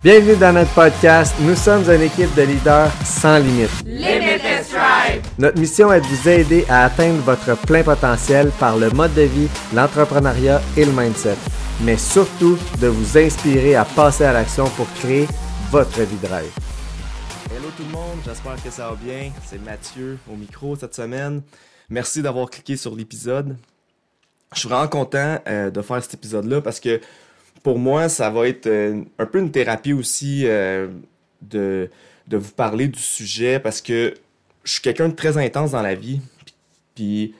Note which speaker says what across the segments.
Speaker 1: Bienvenue dans notre podcast. Nous sommes une équipe de leaders sans limite.
Speaker 2: Limitless Drive.
Speaker 1: Notre mission est de vous aider à atteindre votre plein potentiel par le mode de vie, l'entrepreneuriat et le mindset. Mais surtout, de vous inspirer à passer à l'action pour créer votre vie de rêve.
Speaker 3: Hello tout le monde, j'espère que ça va bien. C'est Mathieu au micro cette semaine. Merci d'avoir cliqué sur l'épisode. Je suis vraiment content euh, de faire cet épisode-là parce que pour moi, ça va être euh, un peu une thérapie aussi euh, de, de vous parler du sujet parce que je suis quelqu'un de très intense dans la vie. Puis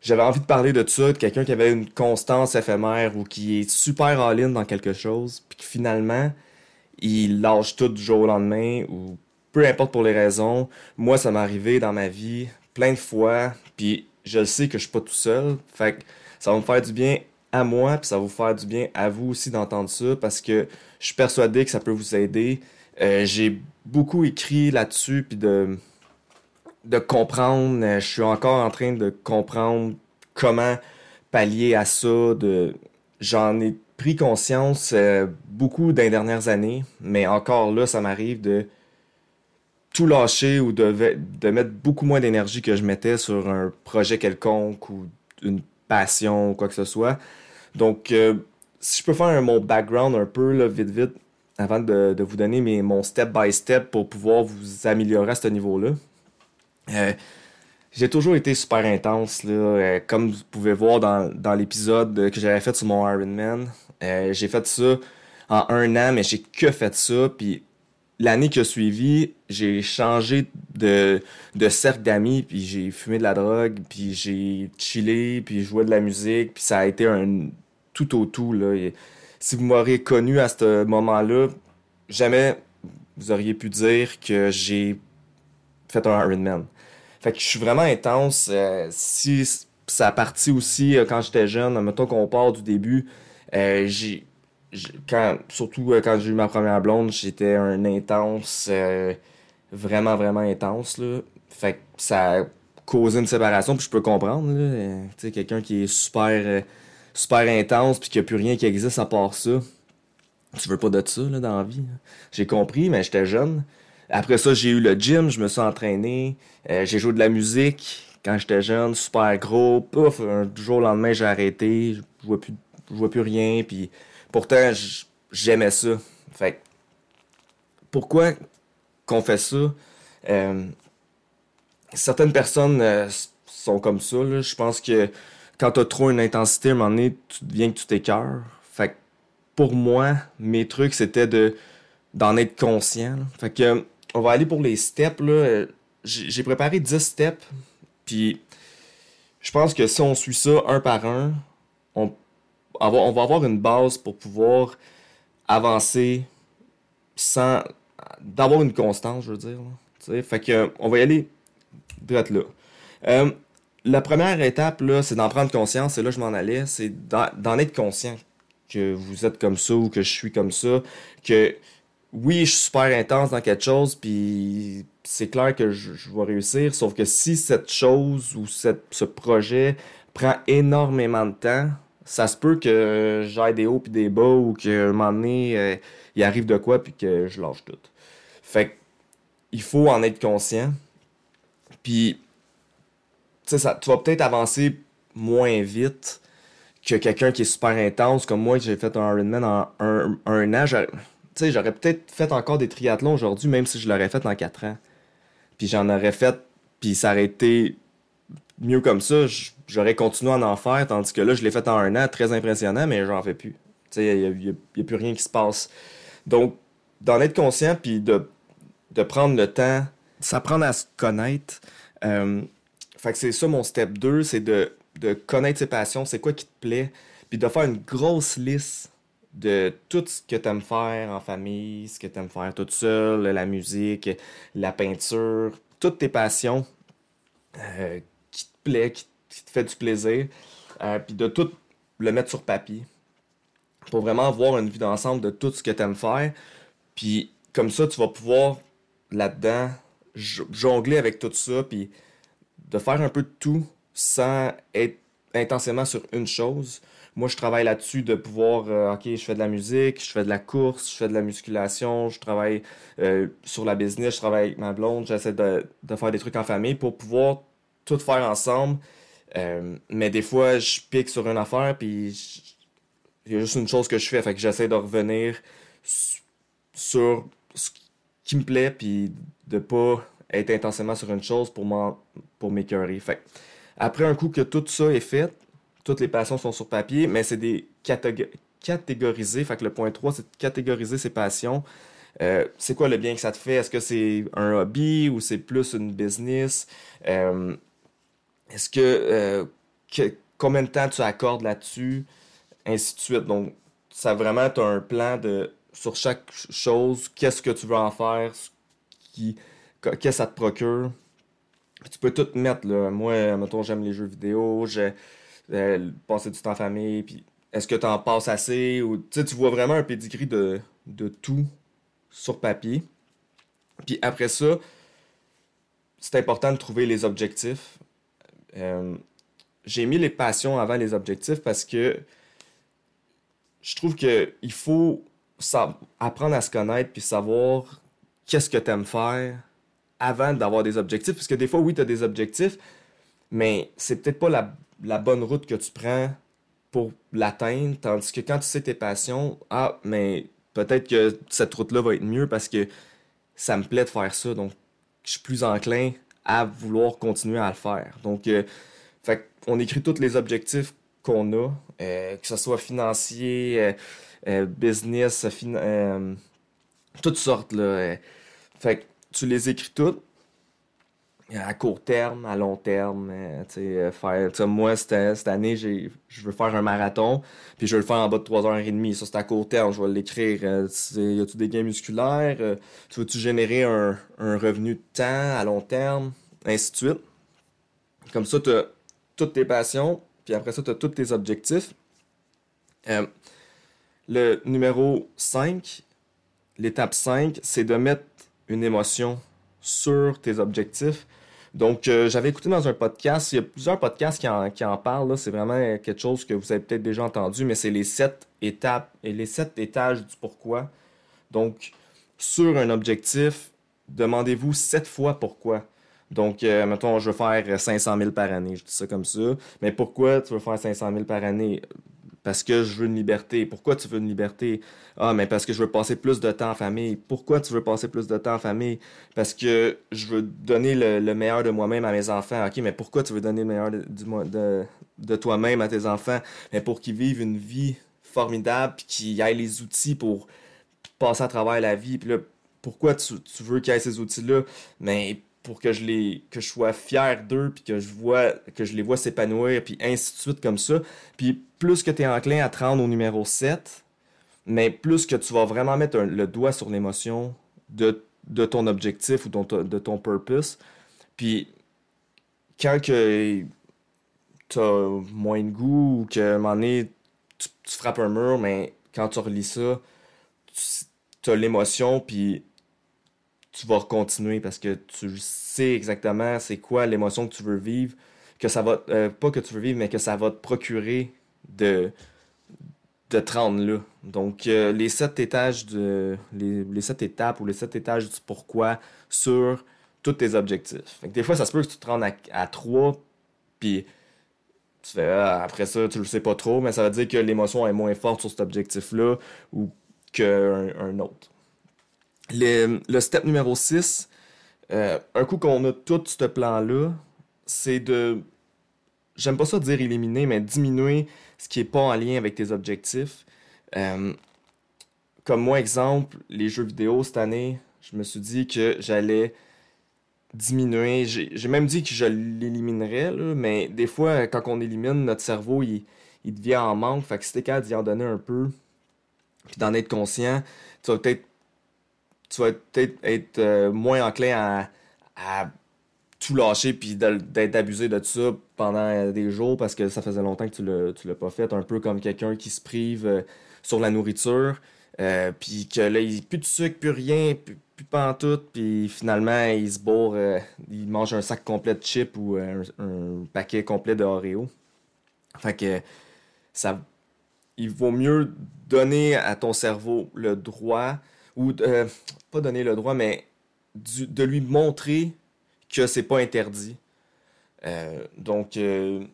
Speaker 3: j'avais envie de parler de ça, de quelqu'un qui avait une constance éphémère ou qui est super all-in dans quelque chose, puis finalement, il lâche tout du jour au lendemain ou peu importe pour les raisons. Moi, ça m'est arrivé dans ma vie plein de fois, puis je sais que je suis pas tout seul. Fait que ça va me faire du bien à moi, puis ça vous faire du bien à vous aussi d'entendre ça parce que je suis persuadé que ça peut vous aider. Euh, j'ai beaucoup écrit là-dessus, puis de, de comprendre. Euh, je suis encore en train de comprendre comment pallier à ça. J'en ai pris conscience euh, beaucoup dans les dernières années, mais encore là, ça m'arrive de tout lâcher ou de, de mettre beaucoup moins d'énergie que je mettais sur un projet quelconque ou une passion ou quoi que ce soit. Donc, euh, si je peux faire mon background un peu, là, vite, vite, avant de, vous donner mon step-by-step pour pouvoir vous améliorer à ce niveau-là. Euh, j'ai toujours été super intense, là, euh, comme vous pouvez voir dans, l'épisode que j'avais fait sur mon Ironman. J'ai fait ça en un an, mais j'ai que fait ça. Puis l'année qui a suivi, j'ai changé de, cercle d'amis, puis j'ai fumé de la drogue, puis j'ai chillé, puis joué de la musique, puis ça a été un tout au tout. Là. Si vous m'auriez connu à ce moment-là, jamais vous auriez pu dire que j'ai fait un Ironman. Fait que je suis vraiment intense. Euh, si ça a parti aussi euh, quand j'étais jeune, mettons qu'on part du début, euh, j'ai quand, surtout euh, quand j'ai eu ma première blonde, j'étais un intense, euh, vraiment, vraiment intense. Là. Fait que ça a causé une séparation, puis je peux comprendre. Euh, tu quelqu'un qui est super, super intense, puis qu'il n'y a plus rien qui existe à part ça. Tu veux pas de ça là, dans la vie. J'ai compris, mais j'étais jeune. Après ça, j'ai eu le gym, je me suis entraîné. j'ai joué de la musique quand j'étais jeune, super gros. Pouf, un jour au lendemain, j'ai arrêté. Je vois plus, je vois plus rien, puis Pourtant, j'aimais ça. Fait pourquoi qu'on fait ça? Euh, certaines personnes euh, sont comme ça. Je pense que quand tu as trop une intensité, à un moment donné, tu deviens que tu t'écœures. Fait pour moi, mes trucs, c'était de d'en être conscient. Fait que on va aller pour les steps. J'ai préparé 10 steps. Puis je pense que si on suit ça un par un, on on va avoir une base pour pouvoir avancer sans d'avoir une constance, je veux dire. Fait que on va y aller direct là. Euh, la première étape, là, c'est d'en prendre conscience, et là je m'en allais, c'est d'en être conscient que vous êtes comme ça ou que je suis comme ça, que oui, je suis super intense dans quelque chose, puis c'est clair que je, je, vais réussir, sauf que si cette chose ou cette, ce projet prend énormément de temps, ça se peut que j'aille des hauts puis des bas ou qu'à un moment donné, euh, il arrive de quoi puis que je lâche tout. Fait que, il faut en être conscient. Puis, tu sais, tu vas peut-être avancer moins vite que quelqu'un qui est super intense, comme moi, j'ai fait un Ironman en un, un an. Tu sais, j'aurais peut-être fait encore des triathlons aujourd'hui, même si je l'aurais fait en quatre ans. Puis j'en aurais fait, puis ça aurait été mieux comme ça, j'aurais continué à en faire, tandis que là, je l'ai fait en un an, très impressionnant, mais j'en fais plus. Il n'y a, plus rien qui se passe. Donc, d'en être conscient, puis de, de prendre le temps, s'apprendre à se connaître. Euh, fait que c'est ça mon step 2, c'est de, de connaître ses passions, c'est quoi qui te plaît, puis de faire une grosse liste de tout ce que tu aimes faire en famille, ce que tu aimes faire toute seule, la musique, la peinture, toutes tes passions. Euh, qui, te fait du plaisir, euh, puis de tout le mettre sur papier pour vraiment avoir une vue d'ensemble de tout ce que tu aimes faire. Puis comme ça, tu vas pouvoir là-dedans jongler avec tout ça, puis de faire un peu de tout sans être intensément sur une chose. moi, je travaille là-dessus de pouvoir, euh, OK, je fais de la musique, je fais de la course, je fais de la musculation, je travaille euh, sur la business, je travaille avec ma blonde, j'essaie de, faire des trucs en famille pour pouvoir tout faire ensemble. Euh, mais des fois, je pique sur une affaire, puis il y a juste une chose que je fais, fait que j'essaie de revenir sur ce qui me plaît, puis de pas être intensément sur une chose pour pour m'écœurer. Fait après un coup que tout ça est fait, toutes les passions sont sur papier, mais c'est des catégoriser. Fait que le point 3, c'est de catégoriser ses passions. Euh, c'est quoi le bien que ça te fait? Est-ce que c'est un hobby ou c'est plus une business? Euh, est-ce que, euh, que, combien de temps tu accordes là-dessus? Ainsi de suite. Donc, ça vraiment, tu as un plan de sur chaque chose, qu'est-ce que tu veux en faire, qu'est-ce que ça te procure? tu peux tout mettre. Moi, mettons, j'aime les jeux vidéo, j'ai euh, passer du temps en famille, puis est-ce que tu en passes assez, ou tu vois vraiment un pedigree de, de tout sur papier. Puis après ça, c'est important de trouver les objectifs. Euh, j'ai mis les passions avant les objectifs parce que je trouve qu'il faut apprendre à se connaître puis savoir qu'est-ce que tu aimes faire avant d'avoir des objectifs. Parce que des fois, oui, tu as des objectifs, mais c'est peut-être pas la, la, bonne route que tu prends pour l'atteindre. Tandis que quand tu sais tes passions, ah, mais peut-être que cette route-là va être mieux parce que ça me plaît de faire ça. Donc, je suis plus enclin à vouloir continuer à le faire. Donc, euh, fait on écrit tous les objectifs qu'on a, euh, que ce soit financier, euh, business, toutes sortes. Là, fait que tu les écris toutes à court terme, à long terme. faire, moi, cette, année, je veux faire un marathon, puis je veux le faire en bas de 3h30. Ça, c'est à court terme, je vais l'écrire. y a-tu des gains musculaires? tu veux-tu générer un, un, revenu de temps à long terme? Ainsi de suite. Comme ça, tu as toutes tes passions, puis après ça, tu as tous tes objectifs. Euh, le numéro 5, l'étape 5, c'est de mettre une émotion sur tes objectifs. Donc, euh, j'avais écouté dans un podcast, il y a plusieurs podcasts qui en, parlent, c'est vraiment quelque chose que vous avez peut-être déjà entendu, mais c'est les sept étapes et les sept étages du pourquoi. Donc, sur un objectif, demandez-vous sept fois pourquoi. Donc, euh, mettons, je veux faire 500 000 par année, je dis ça comme ça. Mais pourquoi tu veux faire 500 000 par année? Parce que je veux une liberté. Pourquoi tu veux une liberté? Ah, mais parce que je veux passer plus de temps en famille. Pourquoi tu veux passer plus de temps en famille? Parce que je veux donner le, meilleur de moi-même à mes enfants. OK, mais pourquoi tu veux donner le meilleur de, toi-même à tes enfants? Mais pour qu'ils vivent une vie formidable, puis qu'ils aient les outils pour passer à travers la vie. Puis là, pourquoi tu, veux qu'ils aient ces outils-là? Mais pour que je les que je sois fier d'eux puis que je vois que je les vois s'épanouir puis ainsi de suite comme ça. Puis plus que tu es enclin à te rendre au numéro 7 mais plus que tu vas vraiment mettre le doigt sur l'émotion de, de ton objectif ou de ton purpose puis quand que tu as moins de goût ou que un moment donné tu, frappes un mur mais quand tu relis ça tu as l'émotion puis tu vas continuer parce que tu sais exactement c'est quoi l'émotion que tu veux vivre, que ça va, euh, pas que tu veux vivre, mais que ça va te procurer de, de te rendre là. Donc, euh, les sept étages de, les, sept étapes ou les sept étages du pourquoi sur tous tes objectifs. des fois, ça se peut que tu te rendes à, trois, puis tu fais, ah, après ça, tu le sais pas trop, mais ça veut dire que l'émotion est moins forte sur cet objectif-là ou qu'un un autre le step numéro 6, euh, un coup qu'on a tout ce plan-là, c'est de. J'aime pas ça dire éliminer, mais diminuer ce qui est pas en lien avec tes objectifs. Euh, comme moi, exemple, les jeux vidéo cette année, je me suis dit que j'allais diminuer. J'ai même dit que je l'éliminerais, mais des fois, quand on élimine, notre cerveau, il, il devient en manque. Fait que si t'es capable d'y en donner un peu, puis d'en être conscient, tu vas peut-être tu vas peut-être être, euh, moins enclin à, tout lâcher puis d'être abusé de ça pendant euh, des jours parce que ça faisait longtemps que tu l'as, l'as pas fait. Un peu comme quelqu'un qui se prive euh, sur la nourriture, puis que là, il plus de sucre, plus rien, plus, plus tout puis finalement, il se bourre, il mange un sac complet de chips ou un, paquet complet de Oreo. Fait que ça, il vaut mieux donner à ton cerveau le droit, ou euh, pas donner le droit, mais de lui montrer que c'est pas interdit. Euh, donc, euh,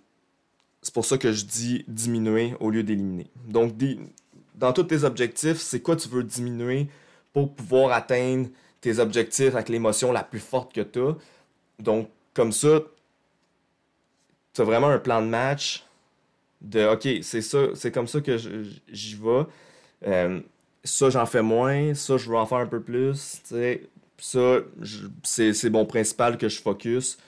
Speaker 3: c'est pour ça que je dis diminuer au lieu d'éliminer. Donc, dans tous tes objectifs, c'est quoi tu veux diminuer pour pouvoir atteindre tes objectifs avec l'émotion la plus forte que tu as. Donc, comme ça, tu as vraiment un plan de match de OK, c'est ça, c'est comme ça que j'y vais. Euh, ça, j'en fais moins. Ça, je veux en faire un peu plus. Ça, c'est mon principal que je focus.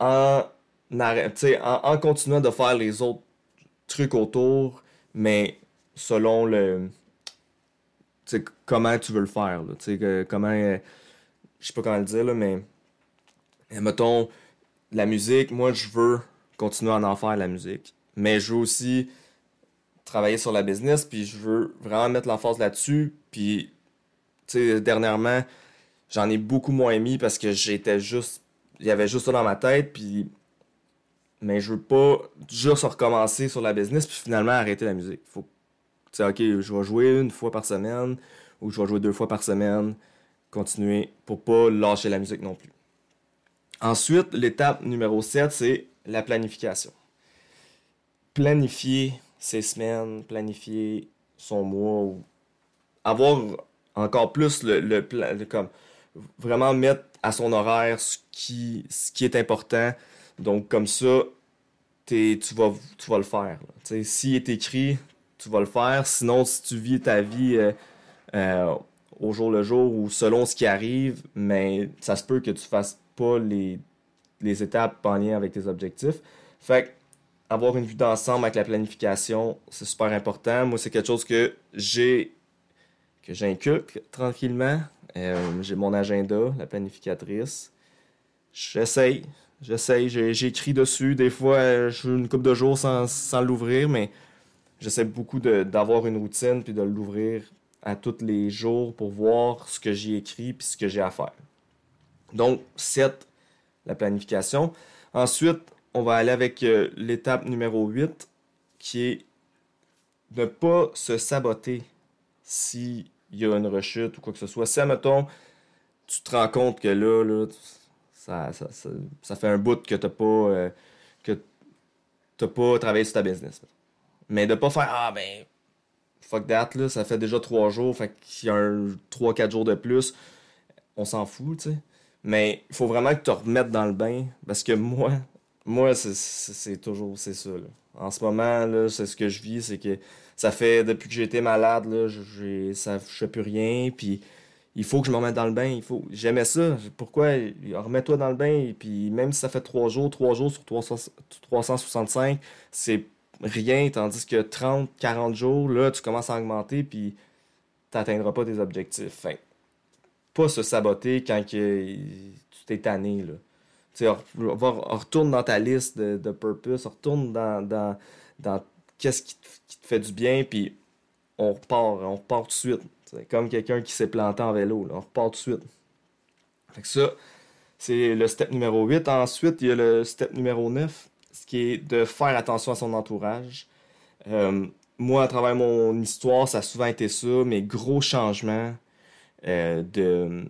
Speaker 3: En, en, continuant de faire les autres trucs autour, mais selon le comment tu veux le faire. Là, comment. Euh, je sais pas comment le dire, là, mais. Mettons, la musique, moi, je veux continuer à en faire la musique. Mais je veux aussi travailler sur la business, puis je veux vraiment mettre l'emphase là-dessus. Puis, tu sais, dernièrement, j'en ai beaucoup moins mis parce que j'étais juste. Il y avait juste ça dans ma tête, puis. Mais je veux pas juste recommencer sur la business, puis finalement arrêter la musique. Faut sais, OK, je vais jouer une fois par semaine ou je vais jouer deux fois par semaine, continuer pour pas lâcher la musique non plus. Ensuite, l'étape numéro 7, c'est la planification. Planifier ses semaines, planifier son mois avoir encore plus le, plan, comme vraiment mettre à son horaire ce qui, ce qui est important. Donc, comme ça, tu, vas, tu vas le faire. S'il est écrit tu vas le faire. Sinon, si tu vis ta vie euh, euh, au jour le jour ou selon ce qui arrive, mais ça se peut que tu fasses pas les, les étapes en lien avec tes objectifs. Fait avoir une vue d'ensemble avec la planification, c'est super important. Moi, c'est quelque chose que j'ai que j'inculque tranquillement. Euh, j'ai mon agenda, la planificatrice. J'essaye, j'essaye, j'écris dessus. Des fois, je suis une coupe de jours sans, sans l'ouvrir, mais j'essaie beaucoup d'avoir une routine puis de l'ouvrir à tous les jours pour voir ce que j'ai écrit puis ce que j'ai à faire. Donc, 7, la planification. Ensuite, on va aller avec euh, l'étape numéro 8 qui est ne pas se saboter s'il y a une rechute ou quoi que ce soit. Si, admettons, tu te rends compte que là, là ça, fait un bout que tu pas, euh, pas travaillé sur ta business. Mais de pas faire Ah ben fuck that là, ça fait déjà trois jours, fait qu'il y a un 3-4 jours de plus, on s'en fout, tu sais. Mais il faut vraiment que tu te remettes dans le bain. Parce que moi, moi, c'est toujours c'est ça. En ce moment, c'est ce que je vis, c'est que ça fait depuis que j'ai été malade, là, j'ai, ça, je fais plus rien. Puis il faut que je me remette dans le bain. Faut. J'aimais ça. Pourquoi? Remets-toi dans le bain. Puis même si ça fait trois jours, trois jours sur 365, c'est rien, tandis que 30, 40 jours, là, tu commences à augmenter, puis tu n'atteindras pas tes objectifs. Pas se saboter quand que, tu t'es tanné, là. Tu sais, retourne dans ta liste de, de purpose, retourne dans, dans, dans qu'est-ce qui, te fait du bien, puis on repart, on repart tout de suite. C'est comme quelqu'un qui s'est planté en vélo, là, on repart tout de suite. Fait que ça, c'est le step numéro 8. Ensuite, il y a le step numéro 9 ce qui est de faire attention à son entourage. Euh, moi, à travers mon histoire, ça a souvent été ça, mes gros changements euh, de.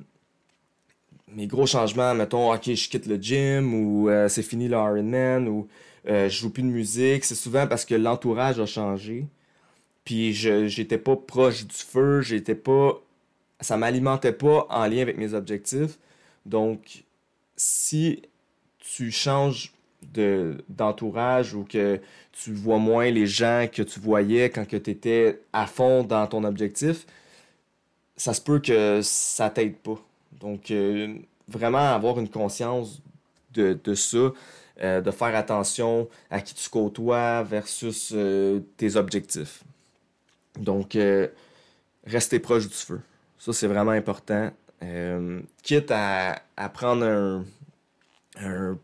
Speaker 3: Mes gros changements, mettons, ok, je quitte le gym ou euh, c'est fini le Ironman ou je joue plus de musique, c'est souvent parce que l'entourage a changé. Puis je j'étais pas proche du feu, j'étais pas. Ça m'alimentait pas en lien avec mes objectifs. Donc, si tu changes d'entourage ou que tu vois moins les gens que tu voyais quand tu étais à fond dans ton objectif, ça se peut que ça t'aide pas. Donc, euh, vraiment avoir une conscience de, ça, euh, de faire attention à qui tu côtoies versus euh, tes objectifs. Donc, rester proche du feu. Ça, c'est vraiment important. quitte à, prendre un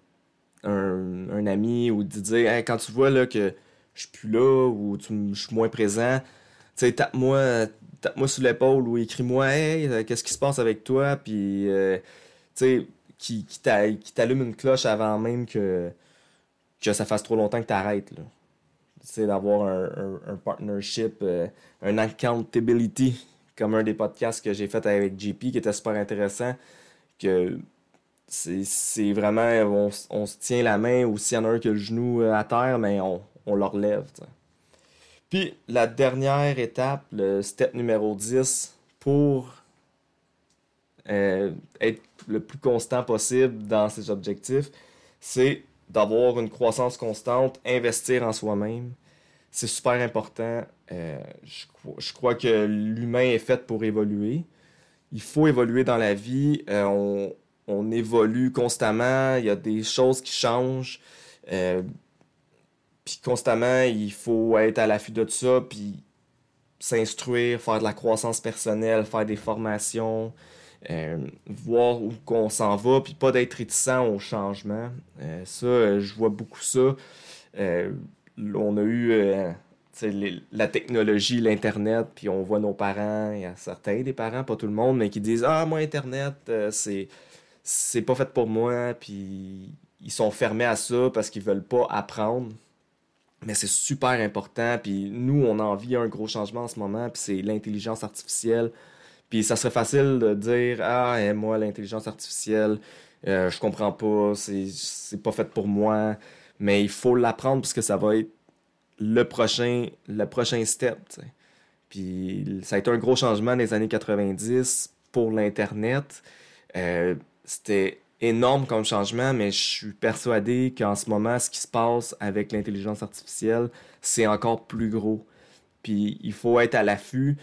Speaker 3: un, ami ou de dire quand tu vois là, que je suis plus là ou je suis moins présent, tu sais, tape-moi tape moi sur l'épaule ou écris-moi Hey, euh, qu'est-ce qui se passe avec toi? Puis, euh, tu sais, qui, qui t'allume une cloche avant même que, que ça fasse trop longtemps que tu arrêtes. c'est d'avoir un, partnership, euh, un accountability, comme un des podcasts que j'ai fait avec JP qui était super intéressant. Que c'est vraiment, on, on, se tient la main ou s'il y en a un qui a le genou à terre, mais on, on le relève. Puis la dernière étape, le step numéro 10, pour euh, être le plus constant possible dans ses objectifs, c'est d'avoir une croissance constante, investir en soi-même. C'est super important. Euh, je, crois que l'humain est fait pour évoluer. Il faut évoluer dans la vie. Euh, on, on, évolue constamment. Il y a des choses qui changent. Puis constamment, il faut être à l'affût de ça. Puis s'instruire, faire de la croissance personnelle, faire des formations, euh, voir où qu'on s'en va, puis pas d'être réticent au changement. Euh, ça, euh, je vois beaucoup ça. on a eu la technologie, l'Internet, puis on voit nos parents, il y a certains des parents, pas tout le monde, mais qui disent Ah, moi, Internet, c'est, c'est pas fait pour moi, puis ils sont fermés à ça parce qu'ils veulent pas apprendre. Mais c'est super important, puis nous, on en vit un gros changement en ce moment, puis c'est l'intelligence artificielle. Puis ça serait facile de dire Ah, eh, moi, l'intelligence artificielle, euh, je comprends pas, c'est pas fait pour moi. Mais il faut l'apprendre parce que ça va être le prochain, le prochain step. Puis ça a été un gros changement les années 90 pour l'Internet. Euh, c'était énorme comme changement, mais je suis persuadé qu'en ce moment, ce qui se passe avec l'intelligence artificielle, c'est encore plus gros. Puis il faut être à l'affût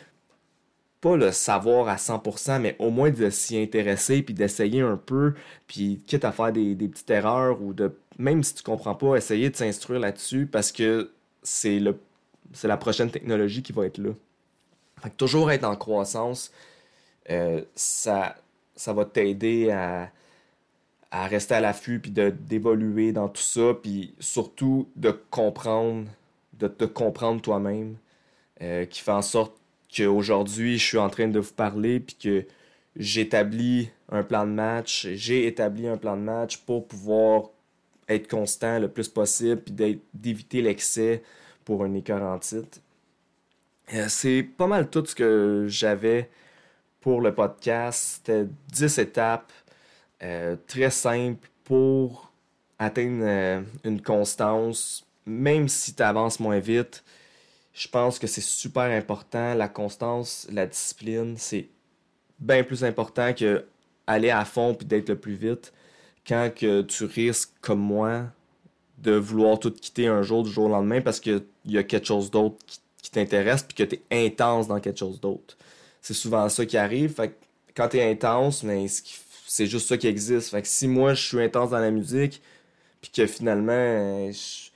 Speaker 3: pas le savoir à 100%, mais au moins de s'y intéresser, puis d'essayer un peu, puis quitte à faire des, petites erreurs, ou de, même si tu comprends pas, essayer de s'instruire là-dessus, parce que c'est le c'est la prochaine technologie qui va être là. Fait que toujours être en croissance, euh, ça, ça va t'aider à, à rester à l'affût, puis d'évoluer dans tout ça, puis surtout de comprendre, de te comprendre toi-même, euh, qui fait en sorte qu'aujourd'hui, je suis en train de vous parler, puis que j'établis un plan de match, j'ai établi un plan de match pour pouvoir être constant le plus possible, puis d'éviter l'excès pour un écart en titre. Euh, c'est pas mal tout ce que j'avais pour le podcast. C'était 10 étapes euh, très simples pour atteindre euh, une constance, même si tu avances moins vite je pense que c'est super important. La constance, la discipline, c'est bien plus important que aller à fond puis d'être le plus vite quand que tu risques, comme moi, de vouloir tout quitter un jour du jour au lendemain parce qu'il y a quelque chose d'autre qui, t'intéresse puis que tu es intense dans quelque chose d'autre. C'est souvent ça qui arrive. Fait quand tu es intense, mais c'est juste ça qui existe. Fait que si moi je suis intense dans la musique puis que finalement je,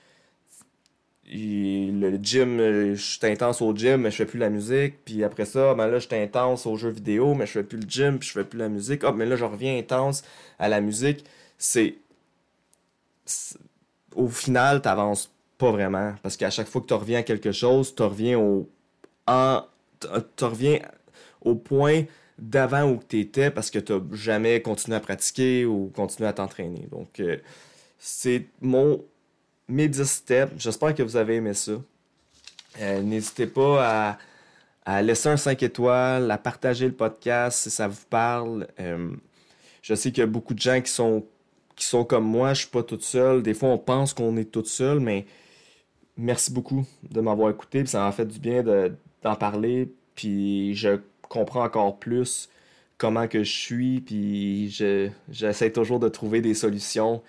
Speaker 3: le gym, euh, je suis intense au gym, mais je fais plus la musique. Puis après ça, ben là, je suis intense aux jeux vidéo, mais je fais plus le gym, puis je fais plus la musique. Hop, mais là, je reviens intense à la musique. C'est. Au final, t'avances pas vraiment. Parce qu'à chaque fois que tu reviens à quelque chose, tu reviens au. En... Tu reviens au point d'avant où tu étais parce que tu n'as jamais continué à pratiquer ou continué à t'entraîner. Donc, euh, c'est mon mes 10 steps. J'espère que vous avez aimé ça. Euh, n'hésitez pas à, laisser un 5 étoiles, à partager le podcast si ça vous parle. Euh, je sais qu'il y a beaucoup de gens qui sont, qui sont comme moi. Je suis pas toute seule. Des fois, on pense qu'on est toute seule, mais merci beaucoup de m'avoir écouté. ça m'a fait du bien d'en parler. Puis je comprends encore plus comment que je suis. Puis j'essaie toujours de trouver des solutions.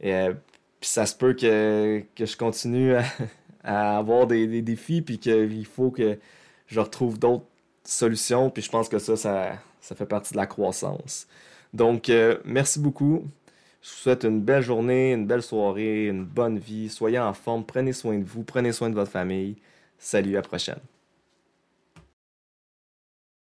Speaker 3: Et, euh, puis ça se peut que, je continue à, avoir des, défis, puis qu'il faut que je retrouve d'autres solutions. Puis je pense que ça, ça, fait partie de la croissance. Donc, euh, merci beaucoup. Je vous souhaite une belle journée, une belle soirée, une bonne vie. Soyez en forme, prenez soin de vous, prenez soin de votre famille. Salut, à la prochaine.